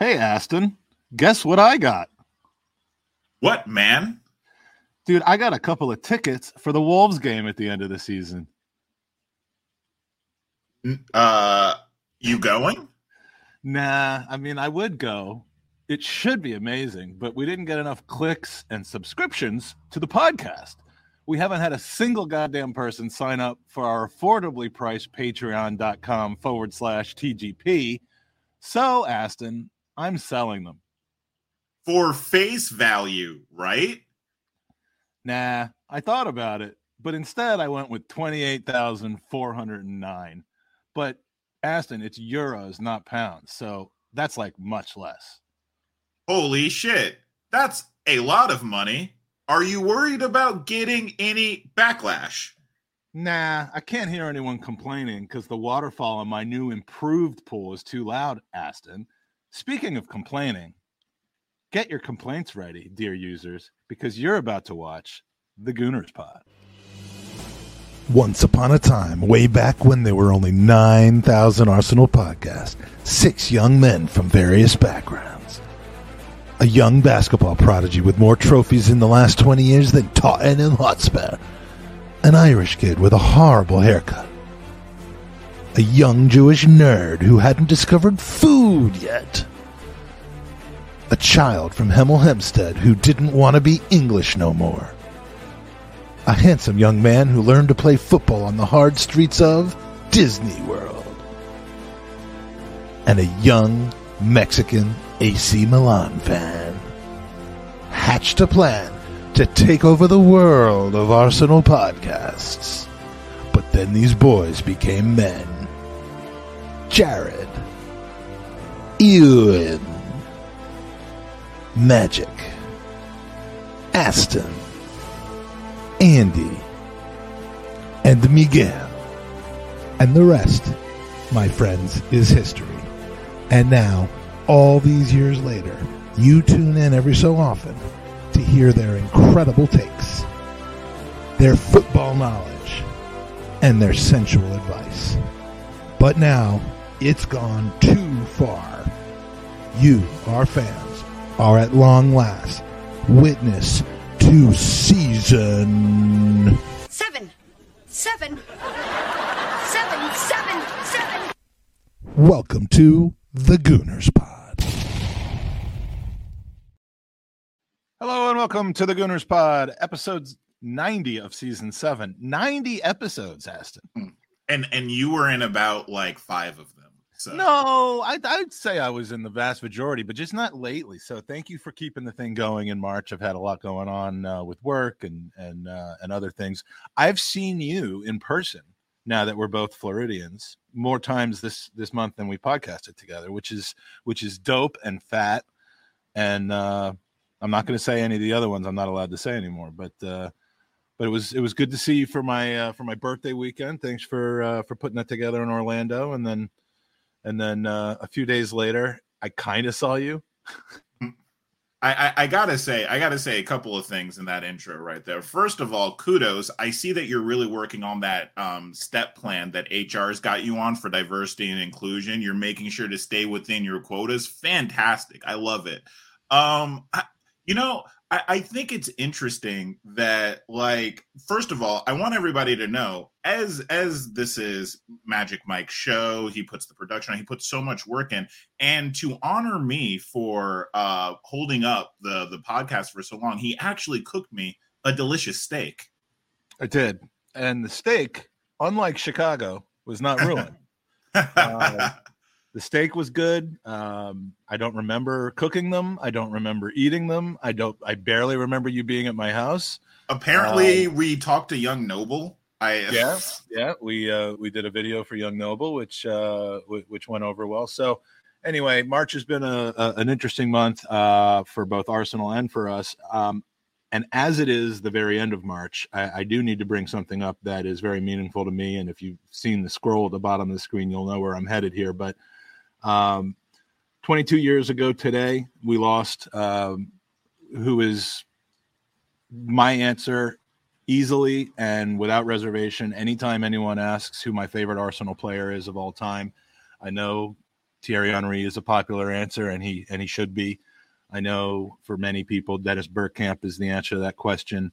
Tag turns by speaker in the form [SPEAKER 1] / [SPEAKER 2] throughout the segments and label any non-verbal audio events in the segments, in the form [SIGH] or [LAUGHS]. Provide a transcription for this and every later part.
[SPEAKER 1] Hey, Aston, guess what I got?
[SPEAKER 2] What, man?
[SPEAKER 1] Dude, I got a couple of tickets for the Wolves game at the end of the season.
[SPEAKER 2] Uh, you going?
[SPEAKER 1] Nah, I mean, I would go. It should be amazing, but we didn't get enough clicks and subscriptions to the podcast. We haven't had a single goddamn person sign up for our affordably priced patreon.com forward slash TGP. So, Aston, I'm selling them.
[SPEAKER 2] For face value, right?
[SPEAKER 1] Nah, I thought about it, but instead I went with 28,409. But Aston, it's euros, not pounds. So that's like much less.
[SPEAKER 2] Holy shit. That's a lot of money. Are you worried about getting any backlash?
[SPEAKER 1] Nah, I can't hear anyone complaining because the waterfall in my new improved pool is too loud, Aston. Speaking of complaining, get your complaints ready, dear users, because you're about to watch the Gooners Pod.
[SPEAKER 3] Once upon a time, way back when there were only 9,000 Arsenal podcasts, six young men from various backgrounds. A young basketball prodigy with more trophies in the last 20 years than Tottenham Hotspur. An Irish kid with a horrible haircut. A young Jewish nerd who hadn't discovered food yet. A child from Hemel Hempstead who didn't want to be English no more a handsome young man who learned to play football on the hard streets of Disney World, and a young Mexican AC Milan fan hatched a plan to take over the world of Arsenal podcasts. But then these boys became men. Jared, Ewan, Magic, Aston, Andy, and Miguel. And the rest, my friends, is history. And now, all these years later, you tune in every so often to hear their incredible takes, their football knowledge, and their sensual advice. But now, it's gone too far. You, our fans, are at long last witness to season
[SPEAKER 4] Seven. Seven. Seven. Seven. Seven.
[SPEAKER 3] Welcome to the Gooners Pod.
[SPEAKER 1] Hello and welcome to the Gooners Pod, episodes 90 of season seven. 90 episodes, Aston.
[SPEAKER 2] And and you were in about like five of them. So
[SPEAKER 1] No, I'd, I'd say I was in the vast majority, but just not lately. So thank you for keeping the thing going in March. I've had a lot going on uh, with work and and uh, and other things. I've seen you in person now that we're both Floridians more times this this month than we podcasted together, which is which is dope and fat. And uh, I'm not going to say any of the other ones. I'm not allowed to say anymore, but. Uh, but it was it was good to see you for my uh, for my birthday weekend. Thanks for uh, for putting that together in Orlando, and then and then uh, a few days later, I kind of saw you.
[SPEAKER 2] I, I, I gotta say, I gotta say a couple of things in that intro right there. First of all, kudos. I see that you're really working on that um, step plan that HR's got you on for diversity and inclusion. You're making sure to stay within your quotas. Fantastic. I love it. Um, I, you know, I, I think it's interesting that, like, first of all, I want everybody to know, as as this is Magic Mike's show, he puts the production on, he puts so much work in, and to honor me for uh holding up the the podcast for so long, he actually cooked me a delicious steak.
[SPEAKER 1] I did, and the steak, unlike Chicago, was not [LAUGHS] ruined. Uh, [LAUGHS] the steak was good. Um, I don't remember cooking them. I don't remember eating them. I don't. I barely remember you being at my house.
[SPEAKER 2] Apparently, we talked to Young Noble. I
[SPEAKER 1] Yeah, yeah. We uh, we did a video for Young Noble, which uh, w- which went over well. So anyway, March has been a, a an interesting month uh, for both Arsenal and for us. Um, and as it is the very end of March, I, I do need to bring something up that is very meaningful to me. And if you've seen the scroll at the bottom of the screen, you'll know where I'm headed here. But um, 22 years ago today, we lost um, who is my answer easily and without reservation. Anytime anyone asks who my favorite Arsenal player is of all time, I know Thierry Henry is a popular answer, and he and he should be. I know for many people, Dennis Bergkamp is the answer to that question.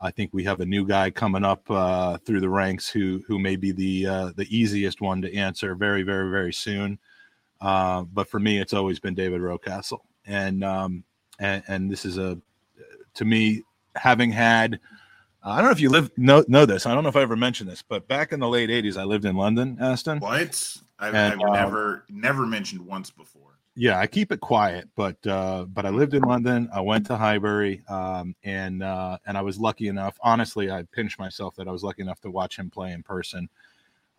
[SPEAKER 1] I think we have a new guy coming up uh, through the ranks who who may be the uh, the easiest one to answer very very very soon. Uh, but for me, it's always been David Rocastle, and um, and, and this is a to me having had I don't know if you live know know this. I don't know if I ever mentioned this, but back in the late '80s, I lived in London, Aston.
[SPEAKER 2] What? I've, and, I've never um, never mentioned once before.
[SPEAKER 1] Yeah, I keep it quiet, but uh, but I lived in London. I went to Highbury, um, and uh, and I was lucky enough. Honestly, I pinched myself that I was lucky enough to watch him play in person.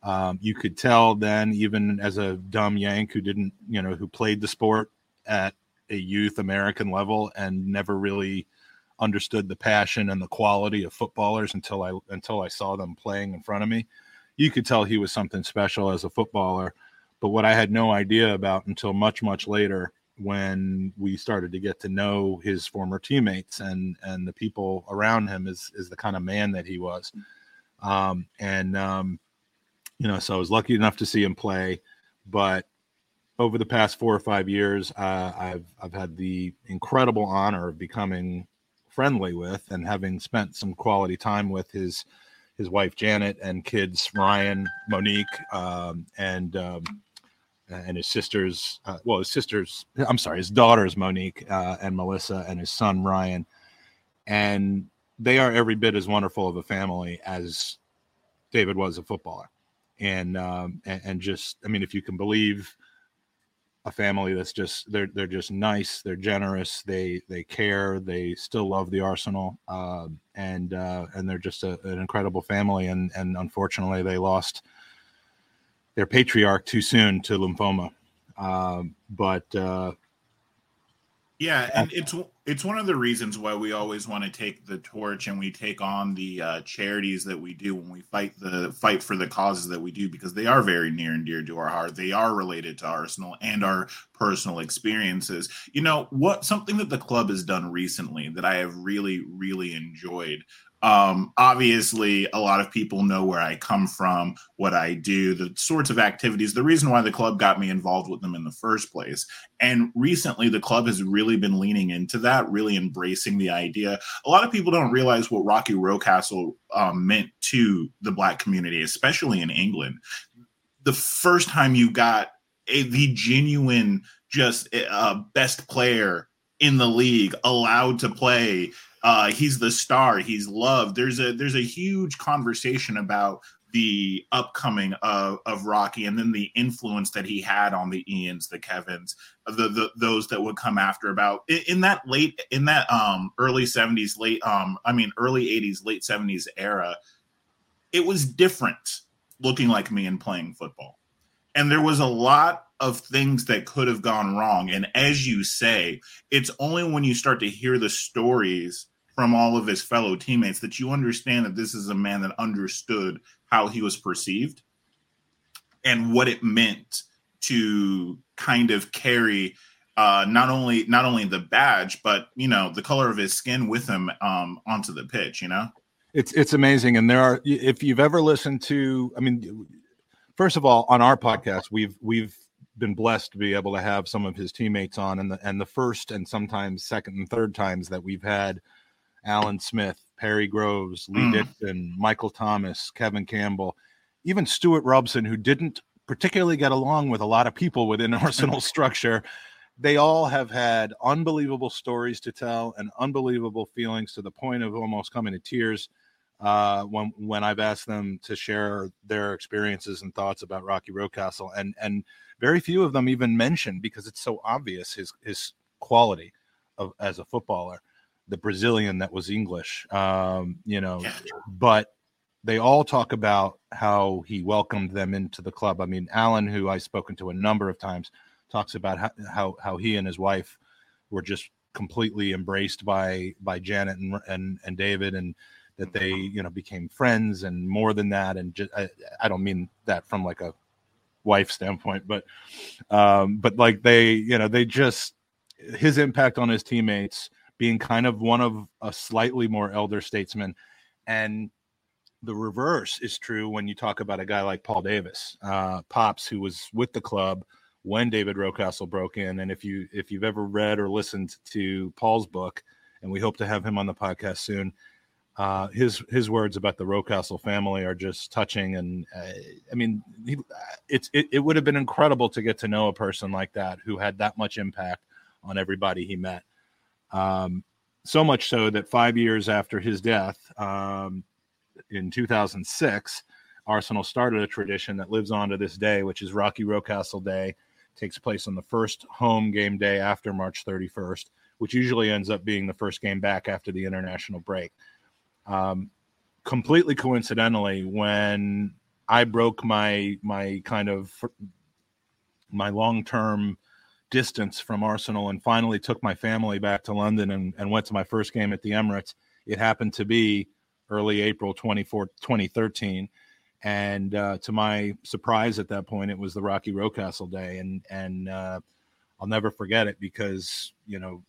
[SPEAKER 1] Um, you could tell then, even as a dumb Yank who didn't, you know, who played the sport at a youth American level and never really understood the passion and the quality of footballers until I until I saw them playing in front of me. You could tell he was something special as a footballer but what I had no idea about until much, much later when we started to get to know his former teammates and and the people around him is is the kind of man that he was. Um, and um, you know, so I was lucky enough to see him play, but over the past four or five years, uh, I've I've had the incredible honor of becoming friendly with and having spent some quality time with his his wife Janet and kids Ryan, Monique, um, and um, and his sisters, uh, well, his sisters, I'm sorry, his daughters, Monique uh, and Melissa, and his son, Ryan. And they are every bit as wonderful of a family as David was a footballer. And, um, and, and just, I mean, if you can believe a family that's just, they're, they're just nice. They're generous. They, they care. They still love the Arsenal. Uh, and, uh, and they're just a, an incredible family. And, and unfortunately they lost, their patriarch too soon to lymphoma. Uh, but uh,
[SPEAKER 2] yeah, and it's it's one of the reasons why we always want to take the torch and we take on the uh, charities that we do when we fight the fight for the causes that we do because they are very near and dear to our heart. They are related to Arsenal and our personal experiences. You know what? Something that the club has done recently that I have really really enjoyed um, obviously, a lot of people know where I come from, what I do, the sorts of activities, the reason why the club got me involved with them in the first place. And recently, the club has really been leaning into that, really embracing the idea. A lot of people don't realize what Rocky Rocastle um, meant to the Black community, especially in England. The first time you got a, the genuine, just uh, best player in the league allowed to play uh, he's the star. He's loved. There's a there's a huge conversation about the upcoming of, of Rocky and then the influence that he had on the Ians, the Kevins, the, the those that would come after about in that late in that um early 70s late um I mean early 80s late 70s era it was different looking like me and playing football. And there was a lot of things that could have gone wrong. And as you say, it's only when you start to hear the stories from all of his fellow teammates that you understand that this is a man that understood how he was perceived and what it meant to kind of carry uh, not only not only the badge but you know the color of his skin with him um, onto the pitch. You know,
[SPEAKER 1] it's it's amazing, and there are if you've ever listened to, I mean, first of all, on our podcast, we've we've been blessed to be able to have some of his teammates on, and the and the first and sometimes second and third times that we've had Alan Smith, Perry Groves, Lee mm. Dixon, Michael Thomas, Kevin Campbell, even Stewart Robson, who didn't particularly get along with a lot of people within [LAUGHS] Arsenal structure. They all have had unbelievable stories to tell and unbelievable feelings to the point of almost coming to tears uh, when when I've asked them to share their experiences and thoughts about Rocky Rocastle, and and very few of them even mention because it's so obvious his his quality of as a footballer the Brazilian that was English, um, you know, yeah. but they all talk about how he welcomed them into the club. I mean, Alan, who I've spoken to a number of times, talks about how, how, how he and his wife were just completely embraced by by Janet and and, and David, and that they you know became friends and more than that. And just I, I don't mean that from like a wife standpoint, but um, but like they you know they just his impact on his teammates being kind of one of a slightly more elder statesman. And the reverse is true when you talk about a guy like Paul Davis, uh, Pops, who was with the club when David Rocastle broke in. And if you if you've ever read or listened to Paul's book, and we hope to have him on the podcast soon, uh, his his words about the Rocastle family are just touching. And uh, I mean, he, it's it, it would have been incredible to get to know a person like that who had that much impact on everybody he met. Um, so much so that five years after his death, um, in 2006, Arsenal started a tradition that lives on to this day, which is Rocky Rocastle Day. It takes place on the first home game day after March 31st, which usually ends up being the first game back after the international break. Um, completely coincidentally, when I broke my my kind of my long term distance from Arsenal and finally took my family back to London and, and went to my first game at the Emirates, it happened to be early April 24, 2013. And uh, to my surprise at that point, it was the Rocky Rocastle day. And, and uh, I'll never forget it because, you know,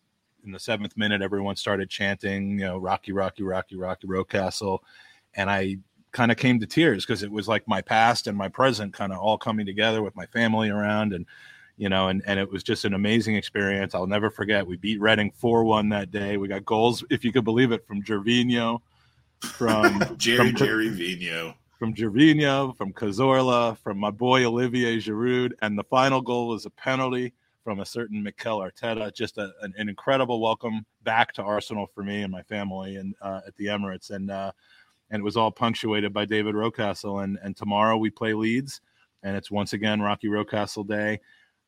[SPEAKER 1] in the seventh minute, everyone started chanting, you know, Rocky, Rocky, Rocky, Rocky Rocastle. And I kind of came to tears because it was like my past and my present kind of all coming together with my family around. And, you know, and, and it was just an amazing experience. I'll never forget. We beat Reading 4 1 that day. We got goals, if you could believe it, from Gervinho, from
[SPEAKER 2] Jerry, [LAUGHS] from, Jerry Vino.
[SPEAKER 1] From Gervinho, from Cazorla, from my boy Olivier Giroud. And the final goal was a penalty from a certain Mikel Arteta. Just a, an, an, incredible welcome back to Arsenal for me and my family and uh, at the Emirates. And, uh, and it was all punctuated by David Rocastle. And, and tomorrow we play Leeds, and it's once again Rocky Rocastle Day.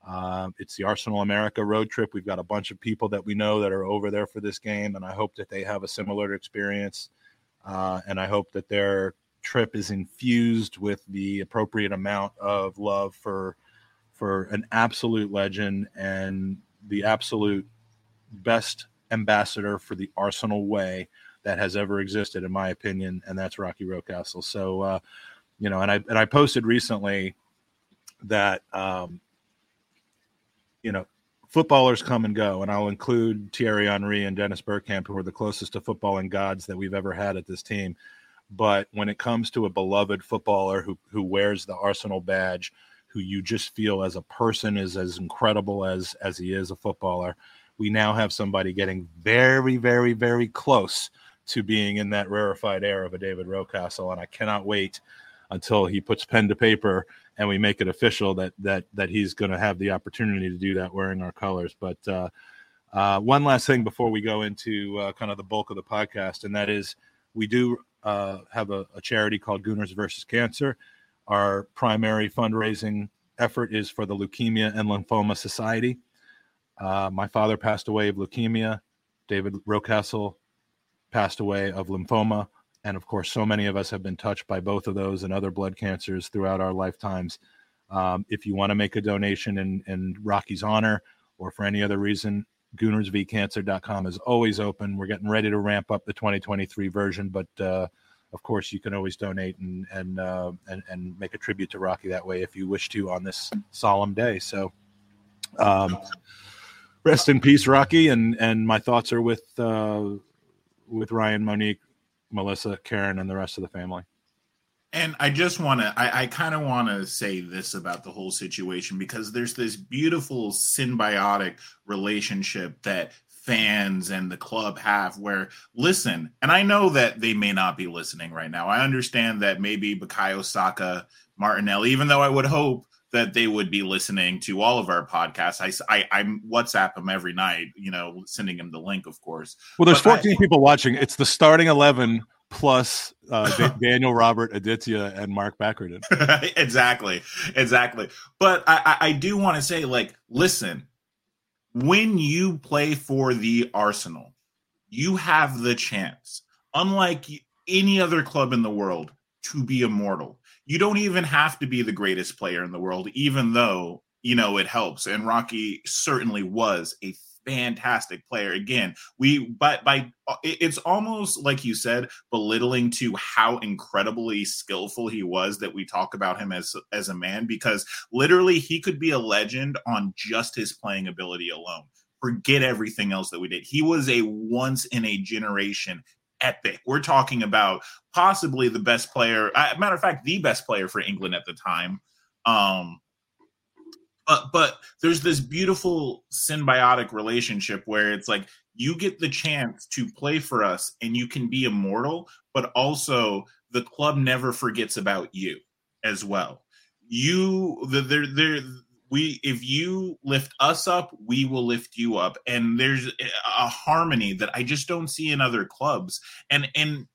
[SPEAKER 1] Uh, it's the Arsenal America road trip. We've got a bunch of people that we know that are over there for this game, and I hope that they have a similar experience. Uh, and I hope that their trip is infused with the appropriate amount of love for for an absolute legend and the absolute best ambassador for the Arsenal way that has ever existed, in my opinion, and that's Rocky Rocastle. So, uh, you know, and I and I posted recently that um, you know, footballers come and go, and I'll include Thierry Henry and Dennis Bergkamp, who are the closest to footballing gods that we've ever had at this team. But when it comes to a beloved footballer who who wears the Arsenal badge, who you just feel as a person is as incredible as as he is a footballer, we now have somebody getting very, very, very close to being in that rarefied air of a David Rocastle, and I cannot wait until he puts pen to paper and we make it official that that that he's going to have the opportunity to do that wearing our colors. But uh, uh, one last thing before we go into uh, kind of the bulk of the podcast, and that is we do uh, have a, a, charity called Gooners versus Cancer. Our primary fundraising effort is for the Leukemia and Lymphoma Society. Uh, my father passed away of leukemia. David Rocastle passed away of lymphoma and of course, so many of us have been touched by both of those and other blood cancers throughout our lifetimes. Um, if you want to make a donation in, in Rocky's honor or for any other reason, goonersvcancer.com is always open. We're getting ready to ramp up the 2023 version, but uh, of course, you can always donate and and, uh, and and make a tribute to Rocky that way if you wish to on this solemn day. So, um, rest in peace, Rocky, and and my thoughts are with uh, with Ryan, Monique, Melissa, Karen, and the rest of the family.
[SPEAKER 2] And I just want to, I, I kind of want to say this about the whole situation because there's this beautiful symbiotic relationship that fans and the club have where listen, and I know that they may not be listening right now. I understand that maybe Bukayo Saka, Martinelli, even though I would hope that they would be listening to all of our podcasts. I, I, I WhatsApp them every night, you know, sending them the link, of course.
[SPEAKER 1] Well, there's but 14 I, people watching. It's the starting 11 plus uh, [LAUGHS] Daniel Robert Aditya and Mark Backerton. [LAUGHS]
[SPEAKER 2] exactly. Exactly. But I, I do want to say, like, listen, when you play for the Arsenal, you have the chance, unlike any other club in the world, to be immortal you don't even have to be the greatest player in the world, even though, you know, it helps. And Rocky certainly was a fantastic player. Again, we but by uh, it's almost like you said, belittling to how incredibly skillful he was that we talk about him as as a man because literally he could be a legend on just his playing ability alone. Forget everything else that we did. He was a once in a generation epic. We're talking about possibly the best player, uh, matter of fact, the best player for England at the time. Um, but but there's this beautiful symbiotic relationship where it's like you get the chance to play for us and you can be immortal but also the club never forgets about you as well you the there there we if you lift us up we will lift you up and there's a harmony that i just don't see in other clubs and and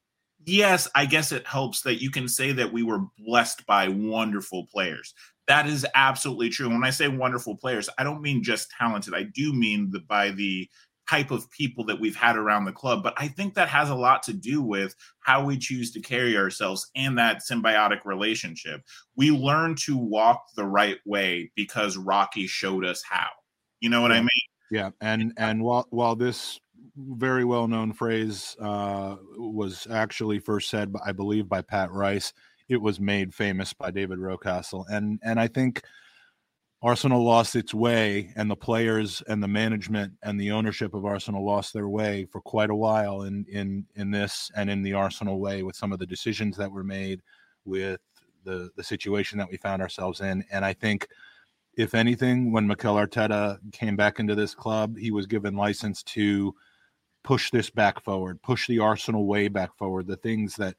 [SPEAKER 2] yes i guess it helps that you can say that we were blessed by wonderful players that is absolutely true. When I say wonderful players, I don't mean just talented. I do mean the, by the type of people that we've had around the club. But I think that has a lot to do with how we choose to carry ourselves and that symbiotic relationship. We learn to walk the right way because Rocky showed us how. You know what
[SPEAKER 1] yeah.
[SPEAKER 2] I mean?
[SPEAKER 1] Yeah, and and while while this very well known phrase uh, was actually first said, I believe, by Pat Rice it was made famous by David Rocastle. And and I think Arsenal lost its way, and the players and the management and the ownership of Arsenal lost their way for quite a while in in in this and in the Arsenal way with some of the decisions that were made, with the the situation that we found ourselves in. And I think, if anything, when Mikel Arteta came back into this club, he was given license to push this back forward, push the Arsenal way back forward, the things that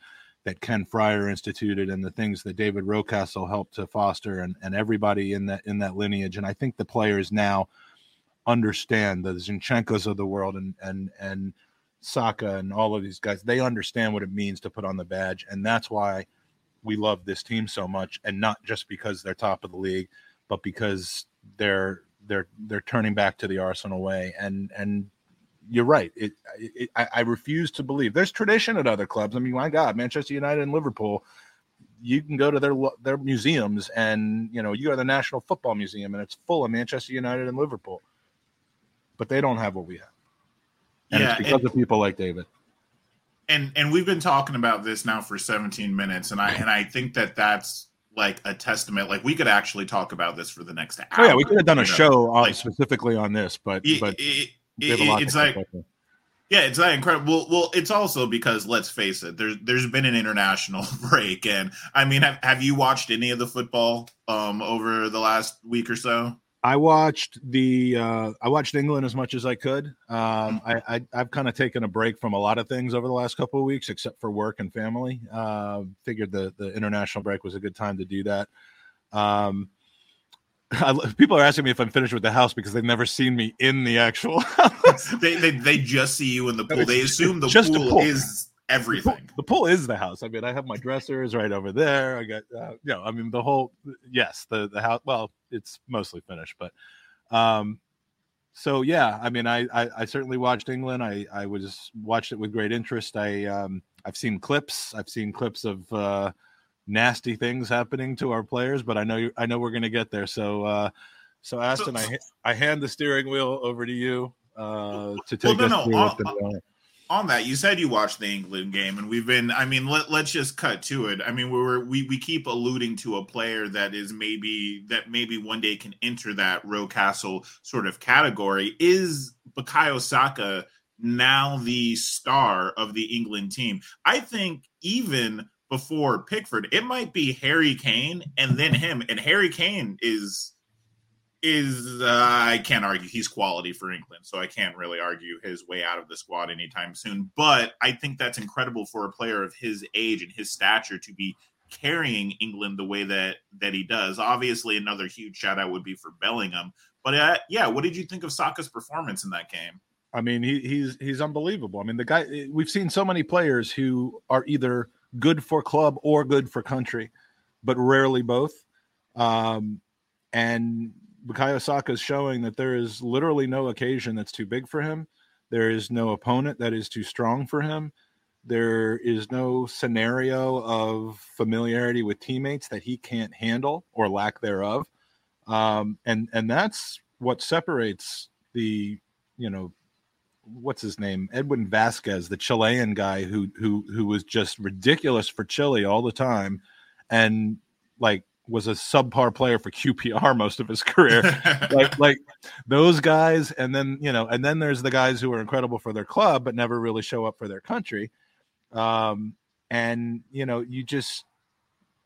[SPEAKER 1] that Ken Friar instituted and the things that David Rocastle helped to foster and, and everybody in that in that lineage. And I think the players now understand the Zinchenko's of the world and and and Saka and all of these guys, they understand what it means to put on the badge. And that's why we love this team so much. And not just because they're top of the league, but because they're they're they're turning back to the Arsenal way. And and you're right. It, it I, I, refuse to believe there's tradition at other clubs. I mean, my God, Manchester United and Liverpool, you can go to their their museums, and you know you go to the National Football Museum, and it's full of Manchester United and Liverpool, but they don't have what we have, and yeah, it's because and, of people like David.
[SPEAKER 2] And and we've been talking about this now for 17 minutes, and I and I think that that's like a testament. Like we could actually talk about this for the next hour.
[SPEAKER 1] Oh, yeah, we could have done a know? show like, specifically on this, but
[SPEAKER 2] it,
[SPEAKER 1] but.
[SPEAKER 2] It, it, it's like yeah, it's that incredible. Well, well, it's also because let's face it, there's there's been an international [LAUGHS] break, and I mean, have, have you watched any of the football um over the last week or so?
[SPEAKER 1] I watched the uh, I watched England as much as I could. Um, I, I have kind of taken a break from a lot of things over the last couple of weeks, except for work and family. Uh, figured the the international break was a good time to do that. Um, [LAUGHS] I, people are asking me if I'm finished with the house because they've never seen me in the actual [LAUGHS]
[SPEAKER 2] house. [LAUGHS] they, they, they just see you in the pool. They assume the just pool, pool, is everything.
[SPEAKER 1] The pool, the pool, is the house. I mean, I have my dressers right over there. I got, uh, you know, I mean, the whole, yes, the, the house, well, it's mostly finished, but, um, so yeah, I mean, I, I, I certainly watched England. I, I was watched it with great interest. I, um, I've seen clips. I've seen clips of, uh, nasty things happening to our players, but I know you, I know we're going to get there. So, uh, so Aston, so, I I hand the steering wheel over to you uh, to take well, no, us no, through
[SPEAKER 2] on, on that, you said you watched the England game, and we've been. I mean, let, let's just cut to it. I mean, we were we we keep alluding to a player that is maybe that maybe one day can enter that Rocastle sort of category. Is Bukayo Saka now the star of the England team? I think even before Pickford. It might be Harry Kane and then him. And Harry Kane is is uh, I can't argue he's quality for England, so I can't really argue his way out of the squad anytime soon. But I think that's incredible for a player of his age and his stature to be carrying England the way that that he does. Obviously, another huge shout out would be for Bellingham. But uh, yeah, what did you think of Saka's performance in that game?
[SPEAKER 1] I mean, he, he's he's unbelievable. I mean, the guy we've seen so many players who are either good for club or good for country, but rarely both. Um, and Bukayo Saka is showing that there is literally no occasion that's too big for him. There is no opponent that is too strong for him. There is no scenario of familiarity with teammates that he can't handle or lack thereof. Um, and and that's what separates the you know what's his name Edwin Vasquez, the Chilean guy who who who was just ridiculous for Chile all the time, and like was a subpar player for [LAUGHS] QPR most of his career. [LAUGHS] like like those guys, and then you know, and then there's the guys who are incredible for their club but never really show up for their country. Um, and you know, you just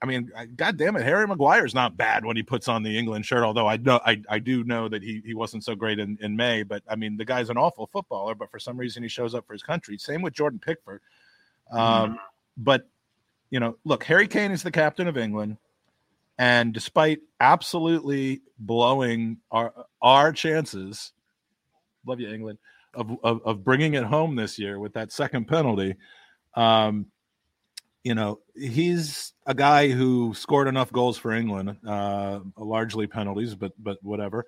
[SPEAKER 1] I mean, God damn it, Harry Maguire's not bad when he puts on the England shirt. Although I know I, I do know that he he wasn't so great in, in May. But I mean, the guy's an awful footballer. But for some reason, he shows up for his country. Same with Jordan Pickford. Um, mm. But you know, look, Harry Kane is the captain of England, and despite absolutely blowing our our chances, love you, England, of of, of bringing it home this year with that second penalty. Um, you know, he's a guy who scored enough goals for England, uh, largely penalties, but but whatever.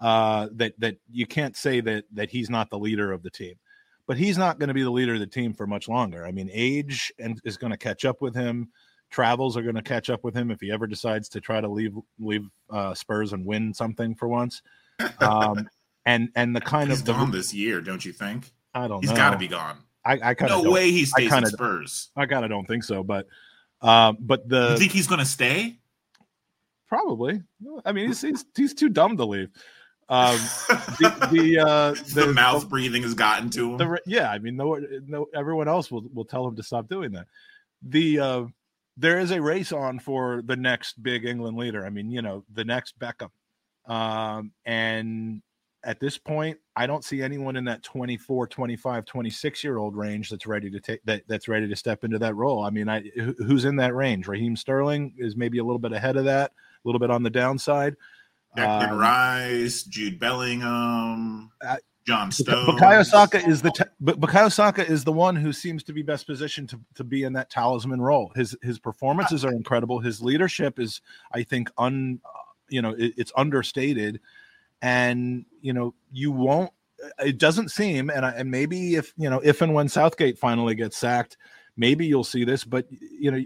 [SPEAKER 1] Uh, that that you can't say that that he's not the leader of the team, but he's not going to be the leader of the team for much longer. I mean, age and is going to catch up with him. Travels are going to catch up with him if he ever decides to try to leave leave uh, Spurs and win something for once. [LAUGHS] Um, and and the kind
[SPEAKER 2] he's
[SPEAKER 1] of
[SPEAKER 2] gone the, this year, don't you think?
[SPEAKER 1] I don't.
[SPEAKER 2] He's got to be gone.
[SPEAKER 1] I, I kind
[SPEAKER 2] of
[SPEAKER 1] no
[SPEAKER 2] way he stays in Spurs.
[SPEAKER 1] I kind of don't think so, but um, but the
[SPEAKER 2] you think he's going to stay?
[SPEAKER 1] Probably. I mean, he's he's, he's too dumb to leave. Um, the the, uh, [LAUGHS]
[SPEAKER 2] the, the mouth the, breathing has gotten to him.
[SPEAKER 1] The, yeah, I mean, no, no, everyone else will will tell him to stop doing that. The uh, there is a race on for the next big England leader. I mean, you know, the next Beckham, um, and at this point, I don't see anyone in that 24, 25, 26 year old range that's ready to take that that's ready to step into that role. I mean, I who's in that range? Raheem Sterling is maybe a little bit ahead of that, a little bit on the downside.
[SPEAKER 2] Declan um, Rice, Jude Bellingham, John Stones.
[SPEAKER 1] Bukayo Saka is the but Bukayo Saka is the one who seems to be best positioned to, to be in that talisman role. His his performances are incredible. His leadership is, I think, un you know, it, it's understated and you know you won't it doesn't seem and, I, and maybe if you know if and when southgate finally gets sacked maybe you'll see this but you know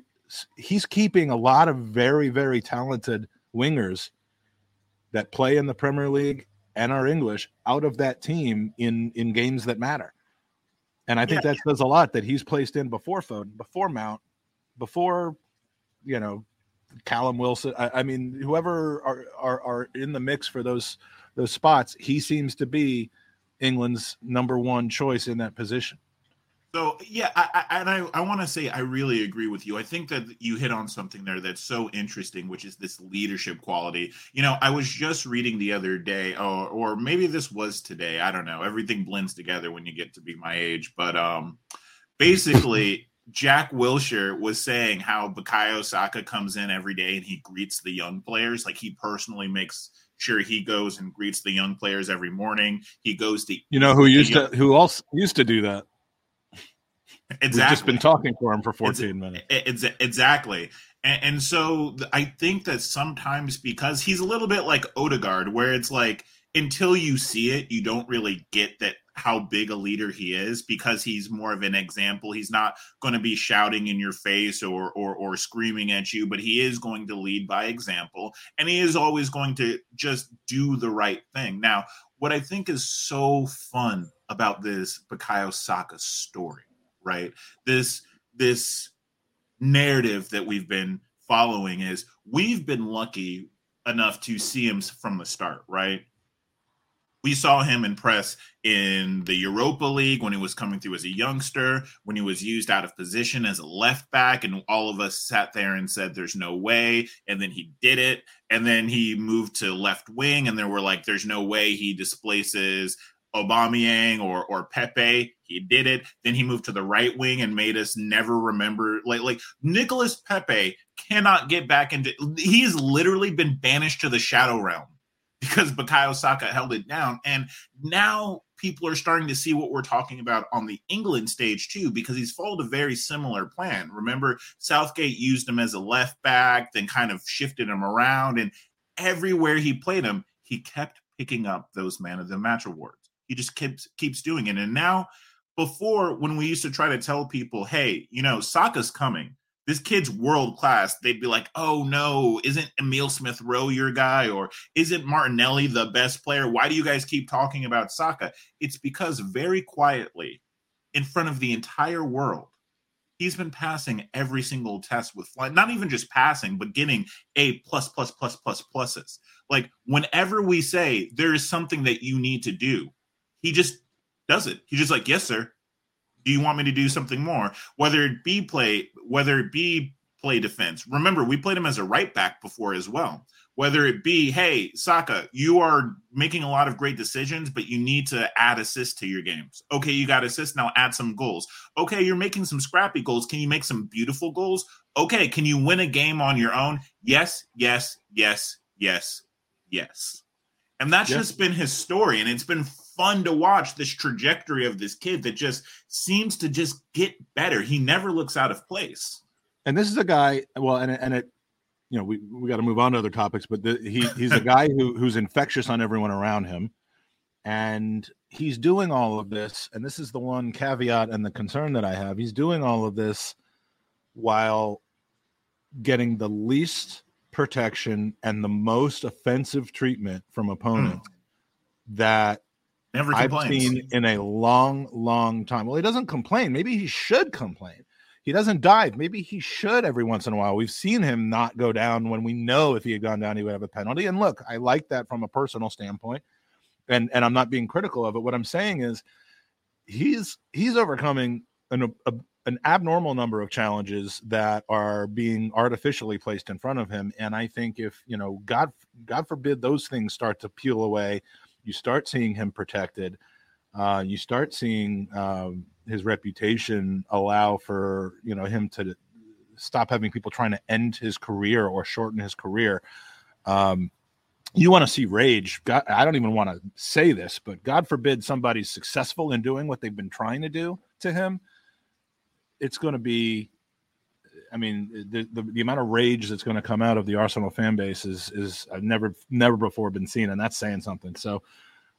[SPEAKER 1] he's keeping a lot of very very talented wingers that play in the premier league and are english out of that team in in games that matter and i think yeah. that says a lot that he's placed in before foden before mount before you know callum wilson i, I mean whoever are, are are in the mix for those those spots, he seems to be England's number one choice in that position.
[SPEAKER 2] So yeah, I, I, and I, I want to say I really agree with you. I think that you hit on something there that's so interesting, which is this leadership quality. You know, I was just reading the other day, or or maybe this was today. I don't know. Everything blends together when you get to be my age, but um, basically. [LAUGHS] Jack Wilshere was saying how Bukayo Saka comes in every day and he greets the young players. Like he personally makes Sure, he goes and greets the young players every morning. He goes to
[SPEAKER 1] you know who used young- to who else used to do that.
[SPEAKER 2] Exactly. [LAUGHS] We've
[SPEAKER 1] just been talking for him for 14 it's, minutes.
[SPEAKER 2] It's, exactly. And, and, so I think that sometimes because he's a little bit like Odegaard, where it's like until you see it, you don't really get that how big a leader he is because he's more of an example. He's not going to be shouting in your face or, or or screaming at you, but he is going to lead by example, and he is always going to just do the right thing. Now, what I think is so fun about this Bukayo Saka story, right? This this narrative that we've been following is we've been lucky enough to see him from the start, right? We saw him impress in the Europa League when he was coming through as a youngster, when he was used out of position as a left back, and all of us sat there and said, There's no way. And then he did it. And then he moved to left wing, and there were like, There's no way he displaces Aubameyang or or Pepe. He did it. Then he moved to the right wing and made us never remember. Like like Nicolas Pepe cannot get back into. He's literally been banished to the shadow realm because Bukayo Saka held it down. And now people are starting to see what we're talking about on the England stage too, because he's followed a very similar plan. Remember, Southgate used him as a left back, then kind of shifted him around, and everywhere he played him, he kept picking up those man of the match awards. He just keeps keeps doing it. And now, before when we used to try to tell people, hey, you know, Saka's coming this kid's world class, they'd be like, oh no, isn't Emile Smith Rowe your guy? Or isn't Martinelli the best player? Why do you guys keep talking about Saka? It's because very quietly, in front of the entire world, he's been passing every single test with flying, not even just passing, but getting A plus plus plus plus pluses. Like whenever we say there is something that you need to do, he just does it. He's just like, yes, sir. Do you want me to do something more? Whether it be play, whether it be play defense. Remember, we played him as a right back before as well. Whether it be, hey, Saka, you are making a lot of great decisions, but you need to add assists to your games. Okay, you got assists, now add some goals. Okay, you're making some scrappy goals. Can you make some beautiful goals? Okay, can you win a game on your own? Yes, yes, yes, yes, yes. And that's yes. just been his story. And it's been fun to watch this trajectory of this kid that just seems to just get better. He never looks out of place.
[SPEAKER 1] And this is a guy, well, and, and it, you know, we, we got to move on to other topics, but the, he, he's a guy who, who's infectious on everyone around him. And he's doing all of this. And this is the one caveat and the concern that I have. He's doing all of this while getting the least protection and the most offensive treatment from opponents mm. that
[SPEAKER 2] Never
[SPEAKER 1] I've seen in a long, long time. Well, he doesn't complain. Maybe he should complain. He doesn't dive. Maybe he should every once in a while. We've seen him not go down when we know if he had gone down, he would have a penalty. And look, I like that from a personal standpoint. And and I'm not being critical of it. What I'm saying is he's he's overcoming an a, an abnormal number of challenges that are being artificially placed in front of him. And I think if you know, God God forbid those things start to peel away, you start seeing him protected. Uh, you start seeing um, his reputation allow for you know him to stop having people trying to end his career or shorten his career. Um, you want to see rage. God, I don't even want to say this, but God forbid somebody's successful in doing what they've been trying to do to him. It's going to be, I mean, the, the, the amount of rage that's going to come out of the Arsenal fan base is is I've never never before been seen, and that's saying something. So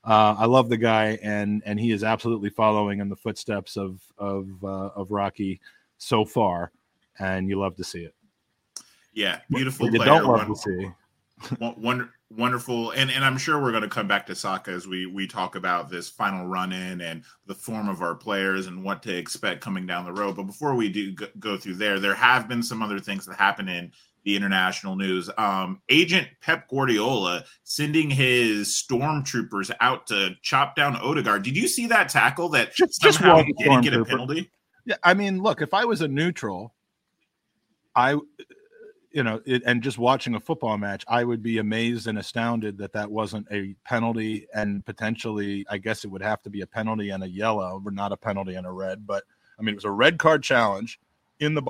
[SPEAKER 1] uh, I love the guy, and and he is absolutely following in the footsteps of of uh, of Rocky so far, and you love to see it.
[SPEAKER 2] Yeah, beautiful.
[SPEAKER 1] You don't love to see.
[SPEAKER 2] Wonder, wonderful, and and I'm sure we're going to come back to Saka as we we talk about this final run in and the form of our players and what to expect coming down the road. But before we do go through there, there have been some other things that happen in the international news. Um, Agent Pep Guardiola sending his stormtroopers out to chop down Odegaard. Did you see that tackle that just, somehow just didn't get a penalty?
[SPEAKER 1] Yeah, I mean, look, if I was a neutral, I, you know, it, and just watching a football match, I would be amazed and astounded that that wasn't a penalty, and potentially, I guess it would have to be a penalty and a yellow, but not a penalty and a red. But I mean, it was a red card challenge in the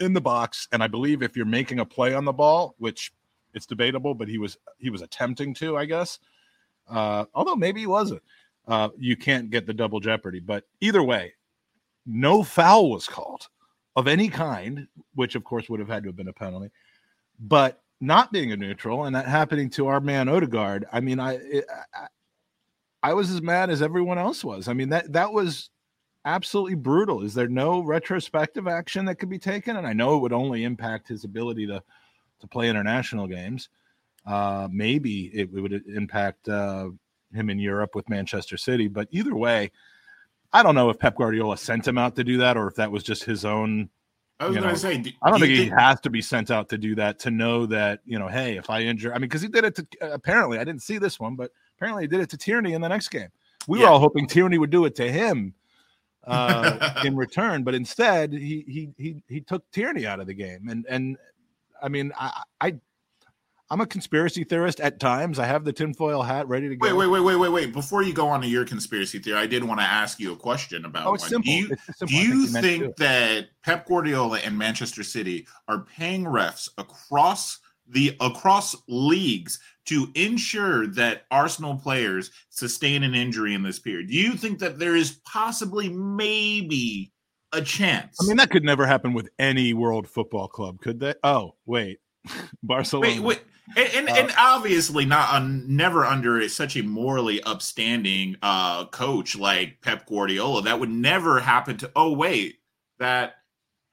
[SPEAKER 1] in the box, and I believe if you're making a play on the ball, which it's debatable, but he was he was attempting to, I guess. Uh, although maybe he wasn't. Uh, you can't get the double jeopardy. But either way, no foul was called of any kind, which of course would have had to have been a penalty. But not being a neutral and that happening to our man Odegaard, I mean, I, it, I I was as mad as everyone else was. I mean that that was absolutely brutal. Is there no retrospective action that could be taken? And I know it would only impact his ability to to play international games. Uh, maybe it, it, would impact uh, him in Europe with Manchester City. But either way, I don't know if Pep Guardiola sent him out to do that or if that was just his own.
[SPEAKER 2] I was going to say,
[SPEAKER 1] do, I don't think, think, he has to be sent out to do that to know that you know, hey, if I injure, I mean, because he did it to apparently, I didn't see this one, but apparently he did it to Tierney in the next game. We yeah. were all hoping Tierney would do it to him [LAUGHS] uh, in return, but instead he he he he took Tierney out of the game, and and I mean I I I'm a conspiracy theorist at times. I have the tinfoil hat ready to go.
[SPEAKER 2] Wait, wait, wait, wait, wait, wait. Before you go on to your conspiracy theory, I did want to ask you a question about.
[SPEAKER 1] Oh, it's simple.
[SPEAKER 2] Do you,
[SPEAKER 1] simple.
[SPEAKER 2] Do you think, think that Pep Guardiola and Manchester City are paying refs across the across leagues to ensure that Arsenal players sustain an injury in this period? Do you think that there is possibly maybe a chance?
[SPEAKER 1] I mean, that could never happen with any world football club, could they? Oh, wait. [LAUGHS] Barcelona.
[SPEAKER 2] Wait, wait. And, and, uh, and, obviously not on never under such a morally upstanding uh coach like Pep Guardiola that would never happen to oh wait that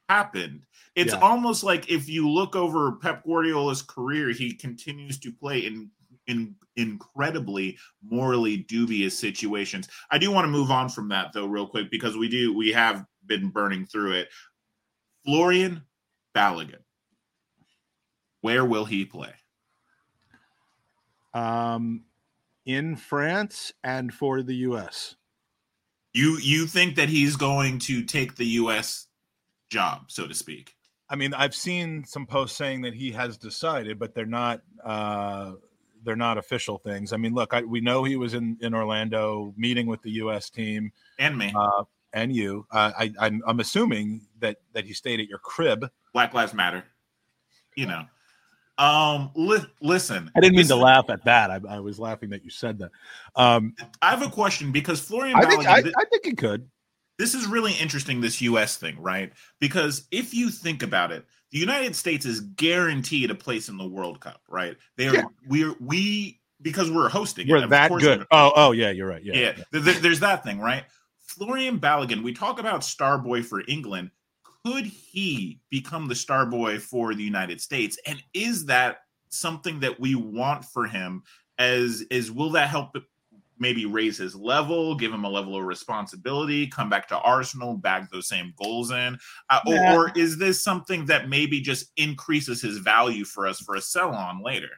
[SPEAKER 2] happened it's yeah. almost like if you look over Pep Guardiola's career, he continues to play in in incredibly morally dubious situations. I do want to move on from that though, real quick, because we do we have been burning through it. Folarin Balogun, where will he play?
[SPEAKER 1] Um, in France and for the U.S.
[SPEAKER 2] You you think that he's going to take the U.S. job, so to speak?
[SPEAKER 1] I mean, I've seen some posts saying that he has decided, but they're not. Uh, they're not official things. I mean, look, I, we know he was in in Orlando meeting with the U.S. team
[SPEAKER 2] and me
[SPEAKER 1] uh, and you. Uh, I, I'm I'm assuming that that he stayed at your crib.
[SPEAKER 2] Black Lives Matter. You know. Um, li- listen.
[SPEAKER 1] I didn't mean
[SPEAKER 2] listen.
[SPEAKER 1] to laugh at that. I, I, was laughing that you said that. Um,
[SPEAKER 2] I have a question because Folarin.
[SPEAKER 1] I think
[SPEAKER 2] Balogun,
[SPEAKER 1] I, I think he could.
[SPEAKER 2] This is really interesting. This U.S. thing, right? Because if you think about it, the United States is guaranteed a place in the World Cup, right? They are.
[SPEAKER 1] Yeah.
[SPEAKER 2] We're we because we're hosting.
[SPEAKER 1] We're
[SPEAKER 2] it,
[SPEAKER 1] that good. Oh, oh yeah, you're right. Yeah,
[SPEAKER 2] yeah, th- th- there's that thing, right? Folarin Balogun, we talk about star boy for England. Could he become the star boy for the United States? And is that something that we want for him? As is, will that help maybe raise his level, give him a level of responsibility, come back to Arsenal, bag those same goals in, uh, or- or is this something that maybe just increases his value for us for a sell on later?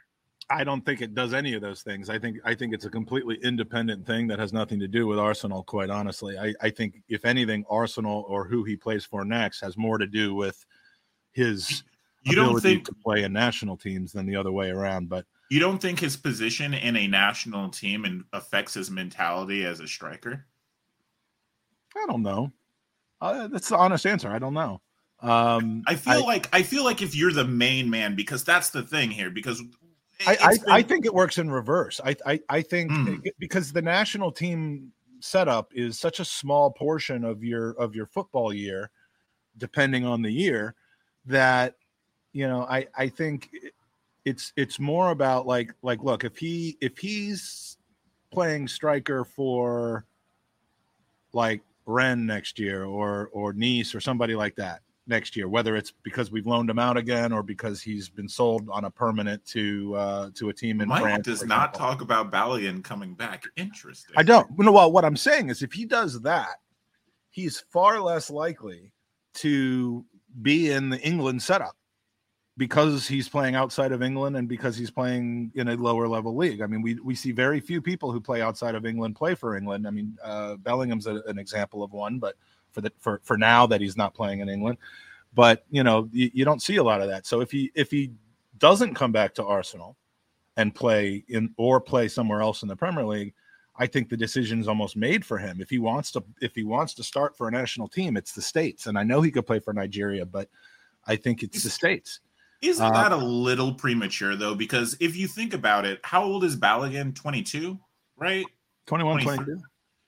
[SPEAKER 1] I don't think it does any of those things. I think I think it's a completely independent thing that has nothing to do with Arsenal. Quite honestly, I, I think if anything, Arsenal or who he plays for next has more to do with his
[SPEAKER 2] You don't
[SPEAKER 1] ability
[SPEAKER 2] think
[SPEAKER 1] to play in national teams than the other way around. But
[SPEAKER 2] You don't think his position in a national team and affects his mentality as a striker?
[SPEAKER 1] I don't know. Uh, that's the honest answer. I don't know. Um,
[SPEAKER 2] I feel like I feel like if you're the main man, because that's the thing here. Because
[SPEAKER 1] I, I,
[SPEAKER 2] been-
[SPEAKER 1] I think it works in reverse. I I, I think
[SPEAKER 2] Mm.
[SPEAKER 1] because the national team setup is such a small portion of your of your football year, depending on the year, that you know I I think it's it's more about like like look if he if he's playing striker for like Rennes next year or or Nice or somebody like that next year, whether it's because we've loaned him out again or because he's been sold on a permanent to uh to a team in
[SPEAKER 2] Mike
[SPEAKER 1] France.
[SPEAKER 2] does not talk about Balogun coming back. Interesting.
[SPEAKER 1] I don't. No, well, what I'm saying is if he does that, he's far less likely to be in the England setup because he's playing outside of England and because he's playing in a lower level league. I mean, we we see very few people who play outside of England play for England. I mean, uh, Bellingham's a, an example of one, but for the for for now that he's not playing in England, but you know, you, you don't see a lot of that. So if he if he doesn't come back to Arsenal and play in or play somewhere else in the Premier League, I think the decision's almost made for him. If he wants to if he wants to start for a national team, it's the States. And I know he could play for Nigeria, but I think it's the States.
[SPEAKER 2] Isn't
[SPEAKER 1] Uh,
[SPEAKER 2] that a little premature though? Because if you think about it, how old is Balogun? 22, right?
[SPEAKER 1] 21
[SPEAKER 2] 23.
[SPEAKER 1] 22.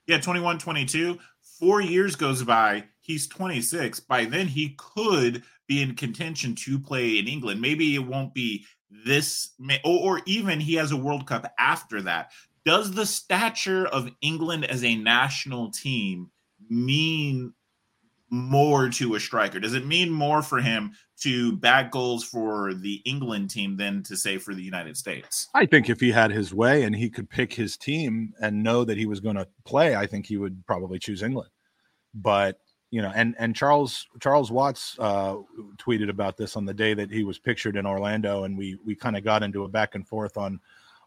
[SPEAKER 2] Yeah, 21, 22. Four years goes by. He's 26. By then, he could be in contention to play in England. Maybe it won't be this, or, or even he has a World Cup after that. Does the stature of England as a national team mean more to a striker? Does it mean more for him to bag goals for the England team than to say for the United States?
[SPEAKER 1] I think if he had his way and he could pick his team and know that he was going to play, I think he would probably choose England. But you know, and and Charles Charles Watts uh, tweeted about this on the day that he was pictured in Orlando, and we we kind of got into a back and forth on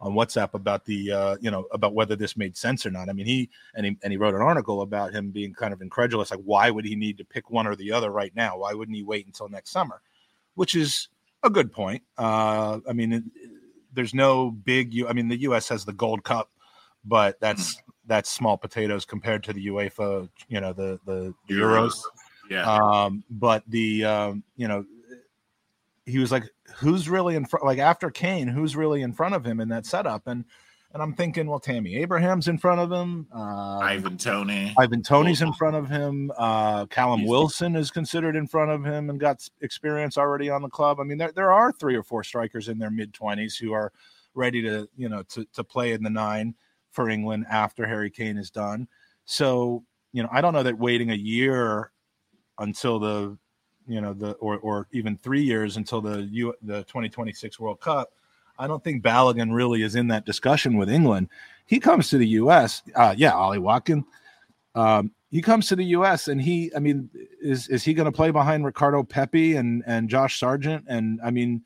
[SPEAKER 1] on WhatsApp about the uh, you know about whether this made sense or not. I mean, he and he and he wrote an article about him being kind of incredulous, like why would he need to pick one or the other right now? Why wouldn't he wait until next summer? Which is a good point. Uh, I mean, it, there's no big. I mean, the U.S. has the Gold Cup, but that's that's small potatoes compared to the UEFA. You know, the the, the Euros.
[SPEAKER 2] Yeah.
[SPEAKER 1] Um, but the um, you know, he was like, who's really in front? Like after Kane, who's really in front of him in that setup? And and I'm thinking, well, Tammy Abraham's in front of him. Uh,
[SPEAKER 2] Ivan Toney.
[SPEAKER 1] Ivan Toney's in front of him. Uh, Callum
[SPEAKER 2] He's-
[SPEAKER 1] Wilson is considered in front of him and got experience already on the club. I mean, there, there are three or four strikers in their mid twenties who are ready to you know to to play in the nine for England after Harry Kane is done. So you know, I don't know that waiting a year until the you know the or or even three years until the U the 2026 World Cup. I don't think Balogun really is in that discussion with England. He comes to the U.S. Uh, yeah, Ollie Watkin. Um, he comes to the U.S. and he, I mean, is is he going to play behind Ricardo Pepi and and Josh Sargent? And I mean,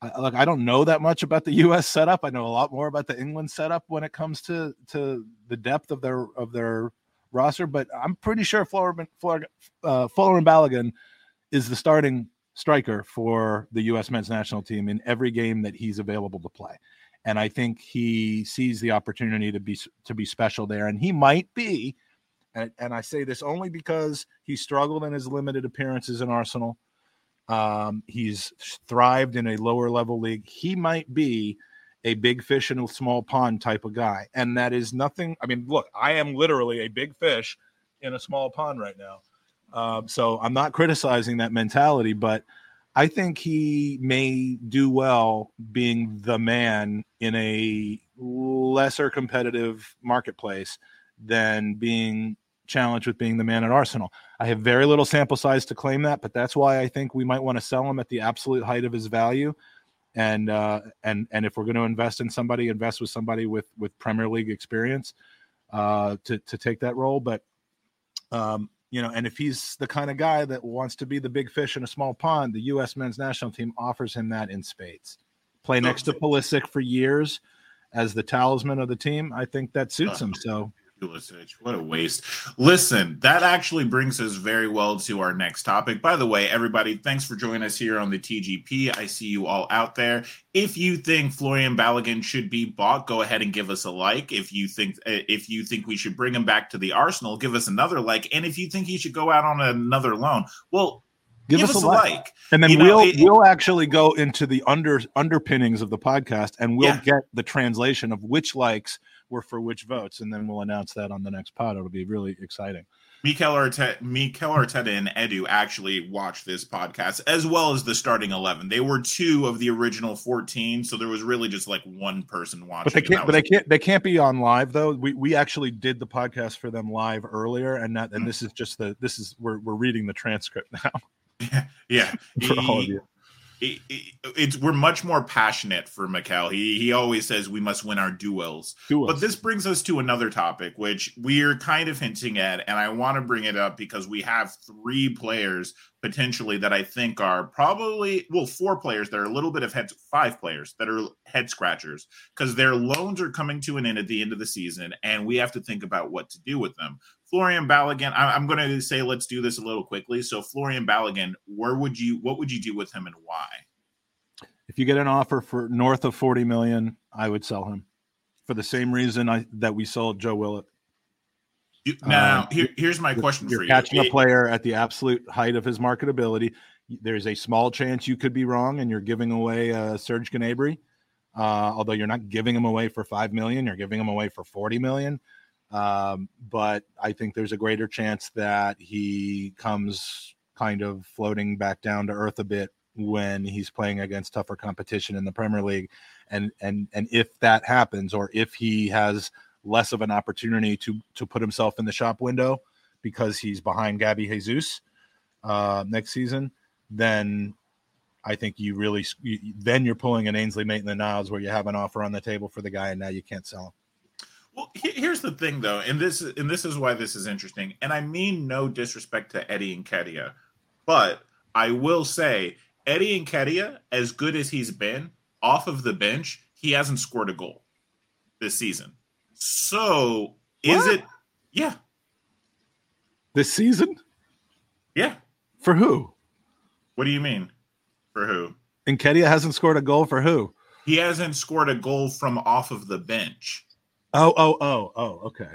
[SPEAKER 1] I, like I don't know that much about the [LAUGHS] U.S. setup. I know a lot more about the England setup when it comes to to the depth of their of their roster. But I'm pretty sure Fuller Fuller, uh, Folarin Balogun is the starting striker for the U.S. men's national team in every game that he's available to play. And I think he sees the opportunity to be to be special there, and he might be. And, and I say this only because he struggled in his limited appearances in Arsenal. Um, he's thrived in a lower level league. He might be a big fish in a small pond type of guy. And that is nothing. I mean, look, I am literally a big fish in a small pond right now. Uh, so I'm not criticizing that mentality, but I think he may do well being the man in a lesser competitive marketplace than being challenged with being the man at Arsenal. I have very little sample size to claim that, but that's why I think we might want to sell him at the absolute height of his value and uh, and and if we're going to invest in somebody, invest with somebody with with Premier League experience uh, to to take that role. But um, you know, and if he's the kind of guy that wants to be the big fish in a small pond, the U.S. men's national team offers him that in spades. Play next to Pulisic for years as the talisman of the team. I think that suits him. So
[SPEAKER 2] Pulisic. What a waste. Listen, that actually brings us very well to our next topic. By the way, everybody, thanks for joining us here on the TGP. I see you all out there. If you think Folarin Balogun should be bought, go ahead and give us a like. If you think eh, if you think we should bring him back to the Arsenal, give us another like. And if you think he should go out on another loan, well, Give, Give, us, us a like. like.
[SPEAKER 1] and then you we'll it, we'll actually go into the under underpinnings of the podcast, and we'll yeah. get the translation of which likes were for which votes, and then we'll announce that on the next pod. It'll be really exciting.
[SPEAKER 2] Mikel Arteta, Mikel Arteta and Edu actually watched this podcast as well as the starting eleven. They were two of the original fourteen, so there was really just like one person watching.
[SPEAKER 1] But they can't. But they can't. They can't be on live though. We we actually did the podcast for them live earlier, and that and mm-hmm. this is just the this is we're we're reading the transcript [LAUGHS] now.
[SPEAKER 2] Yeah, [LAUGHS] yeah. for all of you it's we're much more passionate for Mikel. He he always says we must win our duels. duels. But this brings us to another topic, which we're kind of hinting at, and I want to bring it up because we have three players potentially that I think are probably well four players that are a little bit of head five players that are head scratchers because their loans are coming to an end at the end of the season, and we have to think about what to do with them. Folarin Balogun, I, am going to say let's do this a little quickly. So Folarin Balogun, where would you what would you do with him and why?
[SPEAKER 1] If you get an offer for north of 40 million, I would sell him for the same reason I that we sold Joe Willock.
[SPEAKER 2] now, um, here, here's my question
[SPEAKER 1] you're
[SPEAKER 2] for you.
[SPEAKER 1] Catching a player at the absolute height of his marketability. There's a small chance you could be wrong, and you're giving away uh, Serge Gnabry. Uh, although you're not giving him away for five million, you're giving him away for 40 million. Um, but I think there's a greater chance that he comes kind of floating back down to earth a bit when he's playing against tougher competition in the Premier League. And and and if that happens, or if he has less of an opportunity to to put himself in the shop window because he's behind Gabby Jesus uh, next season, then I think you really then you're pulling an Ainsley Maitland Niles where you have an offer on the table for the guy and now you can't sell him.
[SPEAKER 2] Well, here's the thing, though, and this and this is why this is interesting. And I mean no disrespect to Eddie Nketiah, but I will say Eddie Nketiah, as good as he's been off of the bench, he hasn't scored a goal this season. So is what? it? Yeah,
[SPEAKER 1] this season.
[SPEAKER 2] Yeah.
[SPEAKER 1] For who?
[SPEAKER 2] What do you mean? For who?
[SPEAKER 1] Nketiah hasn't scored a goal for who?
[SPEAKER 2] He hasn't scored a goal from off of the bench.
[SPEAKER 1] Oh, oh, oh, oh, okay.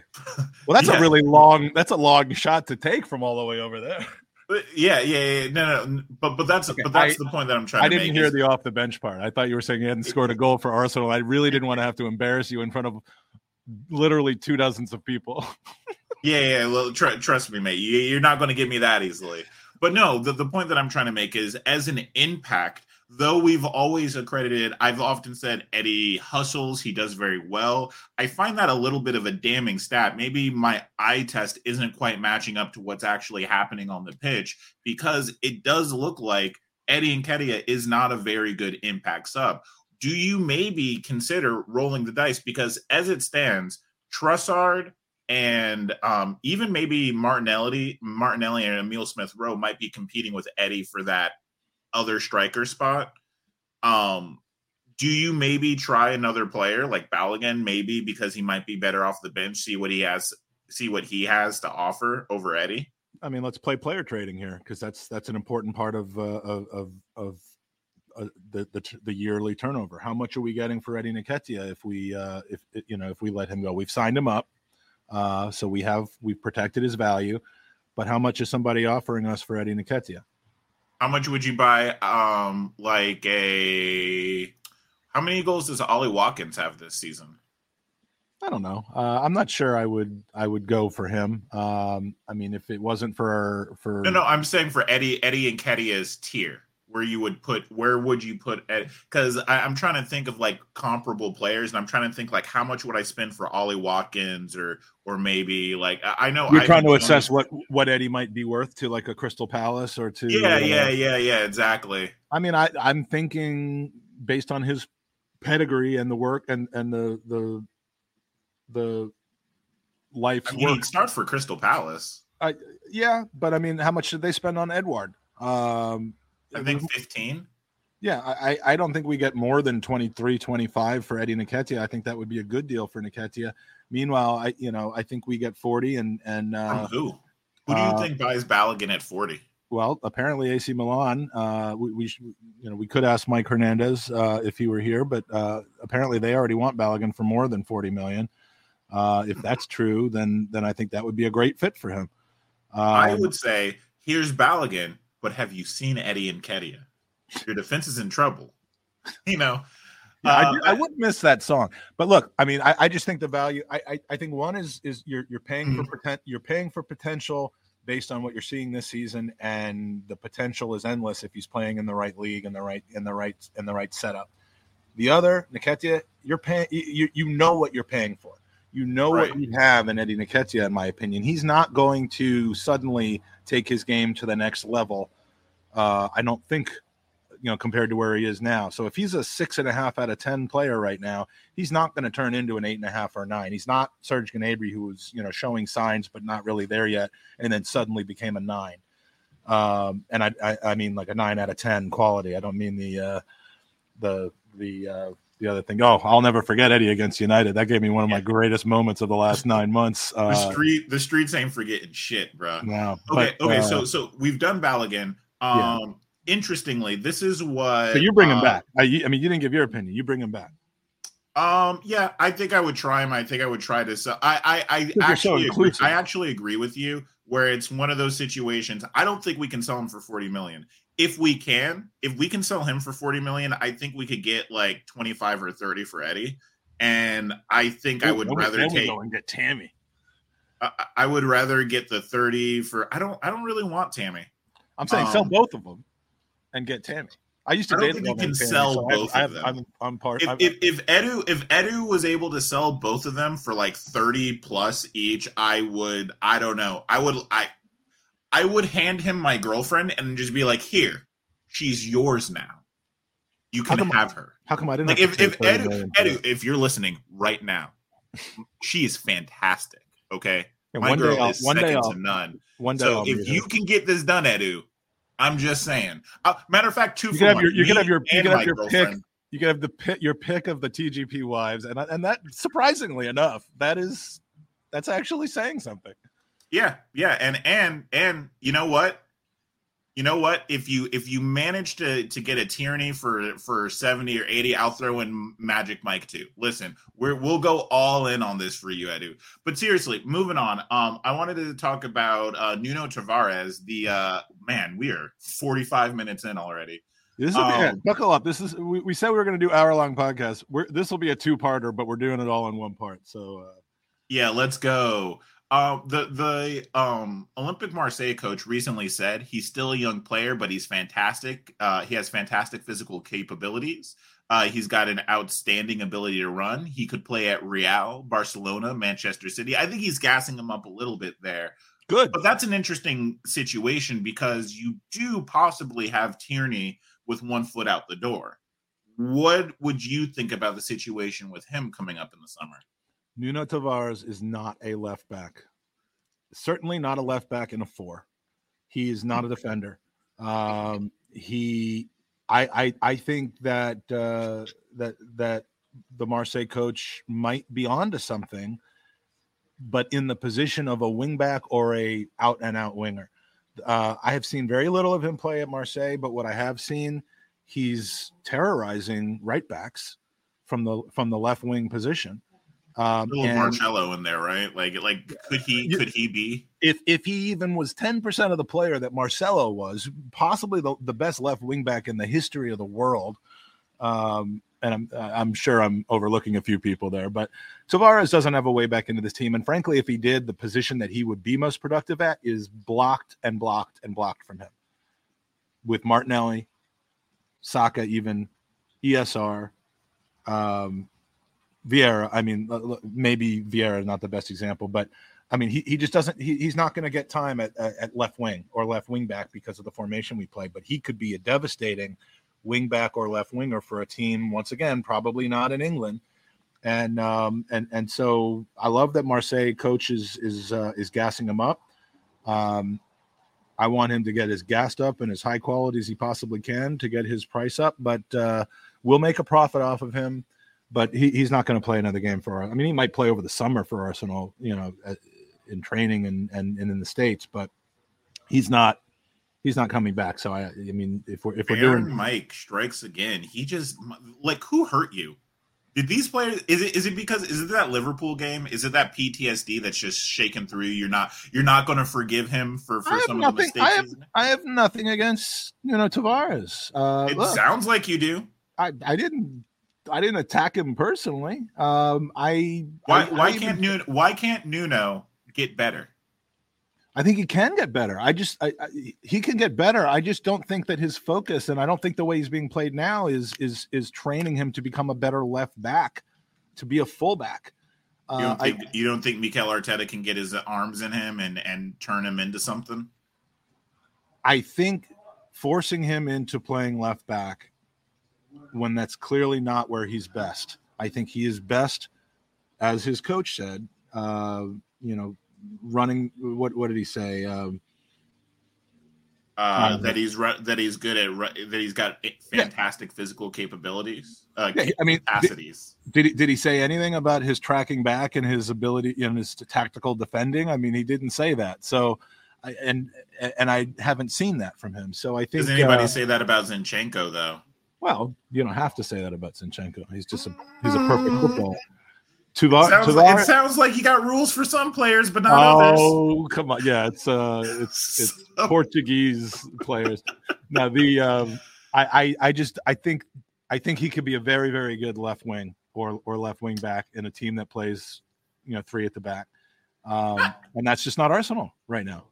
[SPEAKER 1] Well, that's yeah. a really long that's a long shot to take from all the way over there.
[SPEAKER 2] Uh, but yeah, yeah, yeah, no, no, but but that's okay, but that's I, the point that I'm trying.
[SPEAKER 1] I didn't hear is, the off the bench part. I thought you were saying you hadn't scored a goal for Arsenal. I really didn't want to have to embarrass you in front of literally two dozens of people. [LAUGHS]
[SPEAKER 2] yeah, yeah. Well, tr- trust me, mate. You, are not going to get me that easily. But no, the, the point that I'm trying to make is as an impact, though we've always accredited, I've often said Eddie hustles, he does very well. I find that a little bit of a damning stat. Maybe my eye test isn't quite matching up to what's actually happening on the pitch because it does look like Eddie Nketiah is not a very good impact sub. Do you maybe consider rolling the dice? Because as it stands, Trossard and um, even maybe Martinelli, Martinelli and Emile Smith Rowe might be competing with Eddie for that other striker spot. Um, do you maybe try another player like Balogun, maybe because he might be better off the bench, see what he has, see what he has to offer over Eddie?
[SPEAKER 1] I mean, let's play player trading here because that's that's an important part of uh, of of, of uh, the, the the yearly turnover. How much are we getting for Eddie Nketiah if we uh, if you know if we let him go? We've signed him up, uh, so we have we've protected his value. But how much is somebody offering us for Eddie Nketiah?
[SPEAKER 2] How much would you buy? Um, like a how many goals does Ollie Watkins have this season?
[SPEAKER 1] I don't know. Uh, I'm not sure. I would. I would go for him. Um, I mean, if it wasn't for for
[SPEAKER 2] no, no, I'm saying for Eddie Eddie Nketiah's tier where you would put where would you put because i'm trying to think of like comparable players and i'm trying to think like how much would i spend for ollie watkins or or maybe like i know
[SPEAKER 1] you're trying to assess what what eddie might be worth to like a crystal palace or to
[SPEAKER 2] yeah uh, yeah yeah yeah exactly.
[SPEAKER 1] I mean i i'm thinking based on his pedigree and the work and and the the the life
[SPEAKER 2] I mean, start for crystal palace.
[SPEAKER 1] I, yeah but i mean how much did they spend on edouard um
[SPEAKER 2] I think 15.
[SPEAKER 1] Yeah, I, I don't think we get more than 23, 25 for Eddie Nketiah. I think that would be a good deal for Nketiah. Meanwhile, I you know I think we get 40 and and uh,
[SPEAKER 2] who? Who do you uh, think buys Balogun at 40?
[SPEAKER 1] Well, apparently AC Milan. Uh, we, we you know we could ask Mike Hernandez uh, if he were here, but uh, apparently they already want Balogun for more than 40 million. Uh, if that's true, then then I think that would be a great fit for him.
[SPEAKER 2] Um, I would say here's Balogun but have you seen Eddie and Nketiah? Your defense is in trouble. [LAUGHS] you know,
[SPEAKER 1] yeah, uh, I, I, wouldn't miss that song. But look, I mean, I, I just think the value. I, I, I think one is is you're you're paying for pretend you're paying for potential based on what you're seeing this season, and the potential is endless if he's playing in the right league and the right in the right in the right setup. The other, Nketiah, you're paying. You you know what you're paying for. You know right. what you have in Eddie Nketiah, in my opinion. He's not going to suddenly take his game to the next level. Uh, I don't think, you know, compared to where he is now. So if he's a six and a half out of 10 player right now, he's not going to turn into an eight and a half or nine. He's not Serge Gnabry, who was, you know, showing signs, but not really there yet. And then suddenly became a nine. Um, and I, I, I mean like a nine out of 10 quality. I don't mean the, uh, the, the, uh, the other thing. Oh, I'll never forget Eddie against United. That gave me one of my greatest moments of the last nine months. [LAUGHS]
[SPEAKER 2] Uh, the street, the streets ain't forgetting shit, bro.
[SPEAKER 1] No.
[SPEAKER 2] Okay. But, okay. Uh, so, so we've done Balogun. Um, yeah. interestingly, this is what.
[SPEAKER 1] So you bring him uh, back. I, I, mean, you didn't give your opinion. You bring him back.
[SPEAKER 2] Um. Yeah, I think I would try him. I think I would try to. So I. I. I actually. So agree, I actually agree with you. Where it's one of those situations. I don't think we can sell him for forty million if we can, if we can sell him for 40 million, I think we could get like 25 or 30 for Eddie. And I think Ooh, I would rather take
[SPEAKER 1] go and get Tammy.
[SPEAKER 2] I, I, would rather get the 30 for I don't I don't really want Tammy.
[SPEAKER 1] I'm saying um, sell both of them and get Tammy. I used to
[SPEAKER 2] I don't think you can Tammy, sell so both I, of them. I'm,
[SPEAKER 1] I'm part.
[SPEAKER 2] If, if, if Edu if Edu was able to sell both of them for like 30 plus each, I would. I don't know. I would. I I would hand him my girlfriend and just be like, "Here, she's yours now. You can have her."
[SPEAKER 1] How come I didn't?
[SPEAKER 2] Like if if Edu, Edu, if you're listening right now, she is fantastic. Okay,
[SPEAKER 1] and my girl
[SPEAKER 2] is one second to none. One day, so I'll if you can get this done, Edu, I'm just saying. Uh, matter of fact, two
[SPEAKER 1] you can have your you can have your you can have your pick. You can have the pick your pick of the TGP wives, and and that surprisingly enough, that is that's actually saying something.
[SPEAKER 2] Yeah, yeah, and and and you know what? You know what? If you if you manage to to get a Tierney for for seventy or eighty, I'll throw in Magic Mike too. Listen, we're we'll go all in on this for you, Edu. But seriously, moving on. Um, I wanted to talk about uh, Nuno Tavares. The uh, man, we are forty five minutes in already.
[SPEAKER 1] This is um, buckle up. This is we, we said we were going to do hour long podcast. We're this will be a two parter, but we're doing it all in one part. So uh,
[SPEAKER 2] yeah, let's go. Uh, the the um, Olympique Marseille coach recently said he's still a young player, but he's fantastic. Uh, he has fantastic physical capabilities. Uh, he's got an outstanding ability to run. He could play at Real, Barcelona, Manchester City. I think he's gassing him up a little bit there.
[SPEAKER 1] Good,
[SPEAKER 2] but that's an interesting situation because you do possibly have Tierney with one foot out the door. What would you think about the situation with him coming up in the summer?
[SPEAKER 1] Nuno Tavares is not a left back. Certainly not a left back in a four. He is not a defender. Um, he, I, I, I think that uh, that that the Marseille coach might be onto something but in the position of a wingback or a out and out winger. Uh, I have seen very little of him play at Marseille, but what I have seen, he's terrorizing right backs from the from the left wing position.
[SPEAKER 2] Um, and Marcelo in there, right? Like, like could he you, could he be
[SPEAKER 1] if if he even was ten percent of the player that Marcelo was, possibly the, the best left wing back in the history of the world. Um, and I'm I'm sure I'm overlooking a few people there, but Tavares doesn't have a way back into this team. And frankly, if he did, the position that he would be most productive at is blocked and blocked and blocked from him. With Martinelli, Saka, even ESR, um, Vieira, I mean, maybe Vieira not the best example, but I mean, he, he just doesn't, he, he's not going to get time at, at left wing or left wing back because of the formation we play, but he could be a devastating wing back or left winger for a team, once again, probably not in England. And, um, and, and so I love that Marseille coach is, is, uh, is gassing him up. Um, I want him to get as gassed up and as high quality as he possibly can to get his price up, but, uh, we'll make a profit off of him but he, he's not going to play another game for. I mean, he might play over the summer for Arsenal, you know, in training and, and and in the states, but he's not he's not coming back. So I, I mean, if we're if we're
[SPEAKER 2] Aaron
[SPEAKER 1] doing
[SPEAKER 2] Mike strikes again, he just like who hurt you? Did these players? Is it is it because is it that Liverpool game? Is it that PTSD that's just shaken through you? You're not you're not going to forgive him for for some
[SPEAKER 1] nothing,
[SPEAKER 2] of the mistakes.
[SPEAKER 1] I have, I have nothing against you know Tavares. Uh,
[SPEAKER 2] it look, sounds like you do.
[SPEAKER 1] I I didn't I didn't attack him personally. Um, I
[SPEAKER 2] why
[SPEAKER 1] I,
[SPEAKER 2] why
[SPEAKER 1] I
[SPEAKER 2] can't Nuno why can't Nuno get better?
[SPEAKER 1] I think he can get better. I just I, he can get better. I just don't think that his focus and I don't think the way he's being played now is is is training him to become a better left back, to be a fullback.
[SPEAKER 2] Uh, you don't think you don't think Mikel Arteta can get his arms in him and and turn him into something?
[SPEAKER 1] I think forcing him into playing left back when that's clearly not where he's best. I think he is best, as his coach said. Uh, you know, running. What what did he say? Um,
[SPEAKER 2] uh, that he's that he's good at that he's got fantastic yeah. physical capabilities. Uh, yeah, I mean, capacities.
[SPEAKER 1] Did, did, he did he say anything about his tracking back and his ability and his tactical defending? I mean, he didn't say that. So, I, and and I haven't seen that from him. So I think.
[SPEAKER 2] Does anybody uh, say that about Zinchenko though?
[SPEAKER 1] Well, you don't have to say that about Zinchenko. He's just a he's a perfect football.
[SPEAKER 2] Tuvar, it, sounds Tuvar, like, it sounds like he got rules for some players, but not oh, others.
[SPEAKER 1] Oh, come on. Yeah, it's uh it's [LAUGHS] it's so... Portuguese players. now the um I, I I just I think I think he could be a very, very good left wing or or left wing back in a team that plays, you know, three at the back. Um, and that's just not Arsenal right now.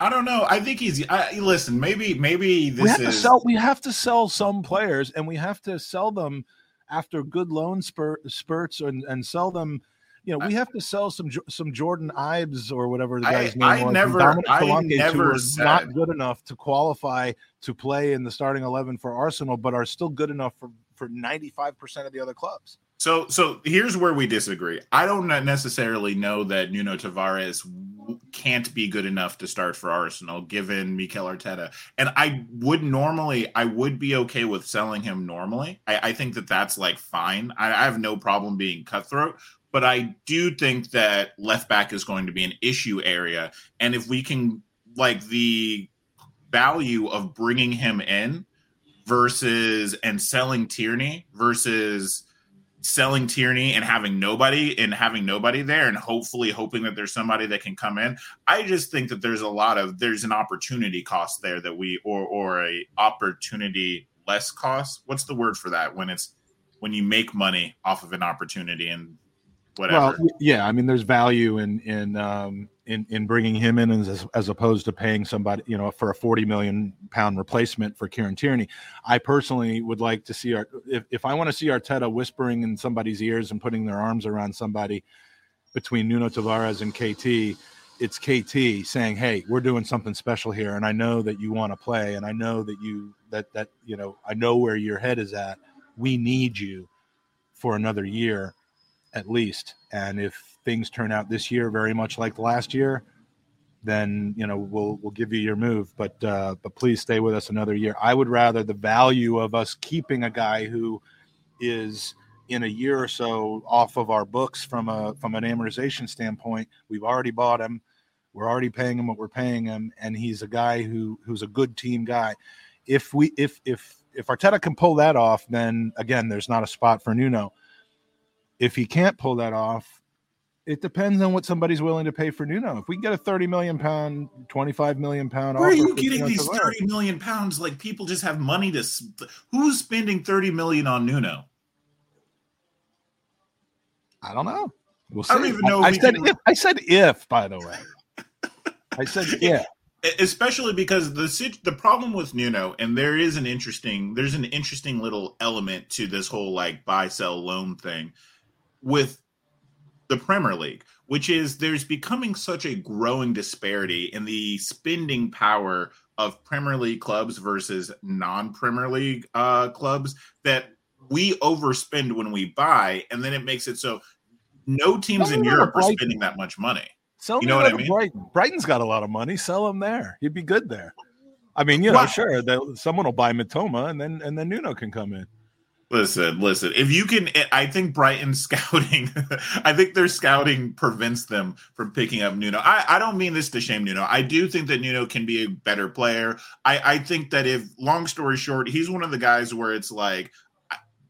[SPEAKER 2] I don't know. I think he's. I, listen, maybe maybe this we
[SPEAKER 1] have
[SPEAKER 2] is.
[SPEAKER 1] To sell, we have to sell some players, and we have to sell them after good loan spurt, spurts, and and sell them. You know, we have to sell some some Jordan Ives or whatever the guy's I, name
[SPEAKER 2] I was. Never, I never
[SPEAKER 1] said. not good enough to qualify to play in the starting eleven for Arsenal, but are still good enough for for ninety five percent of the other clubs.
[SPEAKER 2] So, so here's where we disagree. I don't necessarily know that Nuno Tavares can't be good enough to start for Arsenal, given Mikel Arteta. And I would normally, I would be okay with selling him normally. I, I think that that's like fine. I, I have no problem being cutthroat, but I do think that left back is going to be an issue area. And if we can, like, the value of bringing him in versus and selling Tierney versus selling Tierney and having nobody and having nobody there and hopefully hoping that there's somebody that can come in. I just think that there's a lot of there's an opportunity cost there that we or or a opportunity less cost. What's the word for that when it's when you make money off of an opportunity and whatever.
[SPEAKER 1] Well, yeah, I mean, there's value in in um, in in bringing him in as as opposed to paying somebody, you know, for a 40 million pound replacement for Kieran Tierney. I personally would like to see our if if I want to see Arteta whispering in somebody's ears and putting their arms around somebody between Nuno Tavares and KT. It's KT saying, "Hey, we're doing something special here, and I know that you want to play, and I know that you that that you know I know where your head is at. We need you for another year, at least. And if things turn out this year very much like last year, then you know we'll we'll give you your move. But uh, but please stay with us another year. I would rather the value of us keeping a guy who is in a year or so off of our books from a from an amortization standpoint. We've already bought him. We're already paying him what we're paying him, and he's a guy who who's a good team guy. If we if if if Arteta can pull that off, then again, there's not a spot for Nuno. If he can't pull that off, it depends on what somebody's willing to pay for Nuno. If we can get a 30 million pound, 25 million pound,
[SPEAKER 2] where are you getting these 30 million pounds? Like people just have money to. Who's spending 30 million on Nuno?
[SPEAKER 1] I don't know. We'll see.
[SPEAKER 2] I don't even know.
[SPEAKER 1] I, I said can... if. I said if. By the way, [LAUGHS] I said if.
[SPEAKER 2] Especially because the the problem with Nuno, and there is an interesting, there's an interesting little element to this whole like buy sell loan thing with the Premier League, which is there's becoming such a growing disparity in the spending power of Premier League clubs versus non Premier League uh, clubs that we overspend when we buy, and then it makes it so no teams in Europe are spending that much money.
[SPEAKER 1] Sell you know what I mean? Brighton. Brighton's got a lot of money. Sell him there. He'd be good there. I mean, you know, sure, someone will buy Mitoma, and then and then Nuno can come in.
[SPEAKER 2] Listen, listen. If you can, I think Brighton scouting. [LAUGHS] I think their scouting prevents them from picking up Nuno. I, I don't mean this to shame Nuno. I do think that Nuno can be a better player. I, I think that if, long story short, he's one of the guys where it's like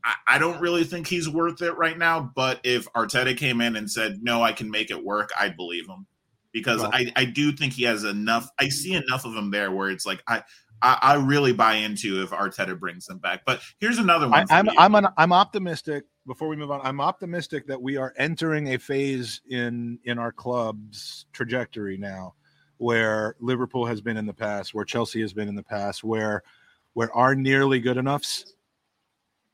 [SPEAKER 2] I, I don't really think he's worth it right now. But if Arteta came in and said, no, I can make it work, I'd believe him because well, I, I do think he has enough. I see enough of him there where it's like, I, I, I really buy into if Arteta brings them back. But here's another one.
[SPEAKER 1] I, am I'm, I'm, I'm optimistic. Before we move on, I'm optimistic that we are entering a phase in in our club's trajectory now, where Liverpool has been in the past, where Chelsea has been in the past, where where our nearly good enoughs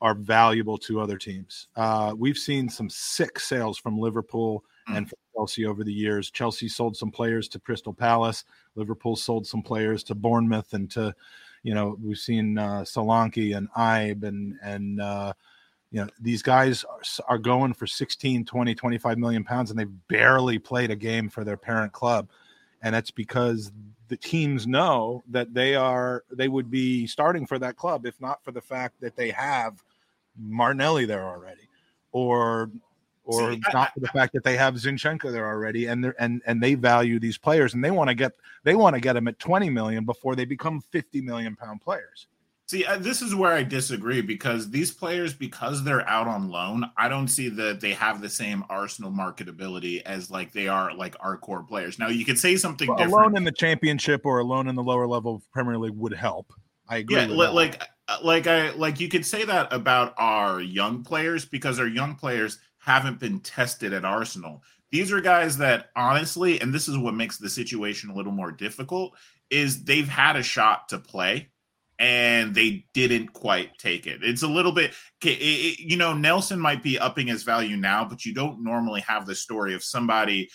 [SPEAKER 1] are valuable to other teams. Uh, we've seen some sick sales from Liverpool. And from Chelsea over the years. Chelsea sold some players to Crystal Palace. Liverpool sold some players to Bournemouth and to, you know, we've seen uh, Solanke and Ibe and and uh, you know these guys are, are going for 16, 20, 25 million pounds and they've barely played a game for their parent club, and that's because the teams know that they are they would be starting for that club if not for the fact that they have Martinelli there already, or or See, not I, for the fact that they have Zinchenko there already, and they and and they value these players, and they want to get they want to get them at twenty million before they become fifty million pound players.
[SPEAKER 2] See, this is where I disagree because these players, because they're out on loan, I don't see that they have the same Arsenal marketability as like they are like our core players. Now, you could say something well, different.
[SPEAKER 1] Alone in the championship or alone in the lower level of Premier League would help. I agree.
[SPEAKER 2] Yeah, like like I like you could say that about our young players because our young players haven't been tested at Arsenal. These are guys that honestly, and this is what makes the situation a little more difficult, is they've had a shot to play and they didn't quite take it. It's a little bit, you know, Nelson might be upping his value now, but you don't normally have the story of somebody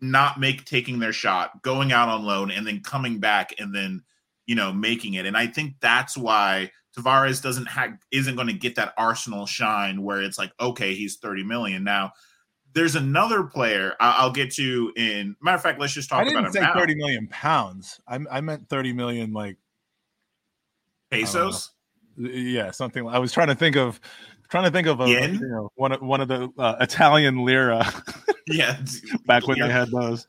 [SPEAKER 2] not make taking their shot, going out on loan, and then coming back and then you know, making it. And I think that's why Tavares doesn't have isn't going to get that Arsenal shine where it's like, okay, he's 30 million. Now, there's another player I'll get to in matter of fact, let's just talk
[SPEAKER 1] I didn't
[SPEAKER 2] about
[SPEAKER 1] say 30 million pounds. I, I meant 30 million like
[SPEAKER 2] pesos.
[SPEAKER 1] Yeah, something. I was trying to think of trying to think of a, you know, one of one of the uh, Italian lira.
[SPEAKER 2] yeah, [LAUGHS]
[SPEAKER 1] back when yeah. they had those.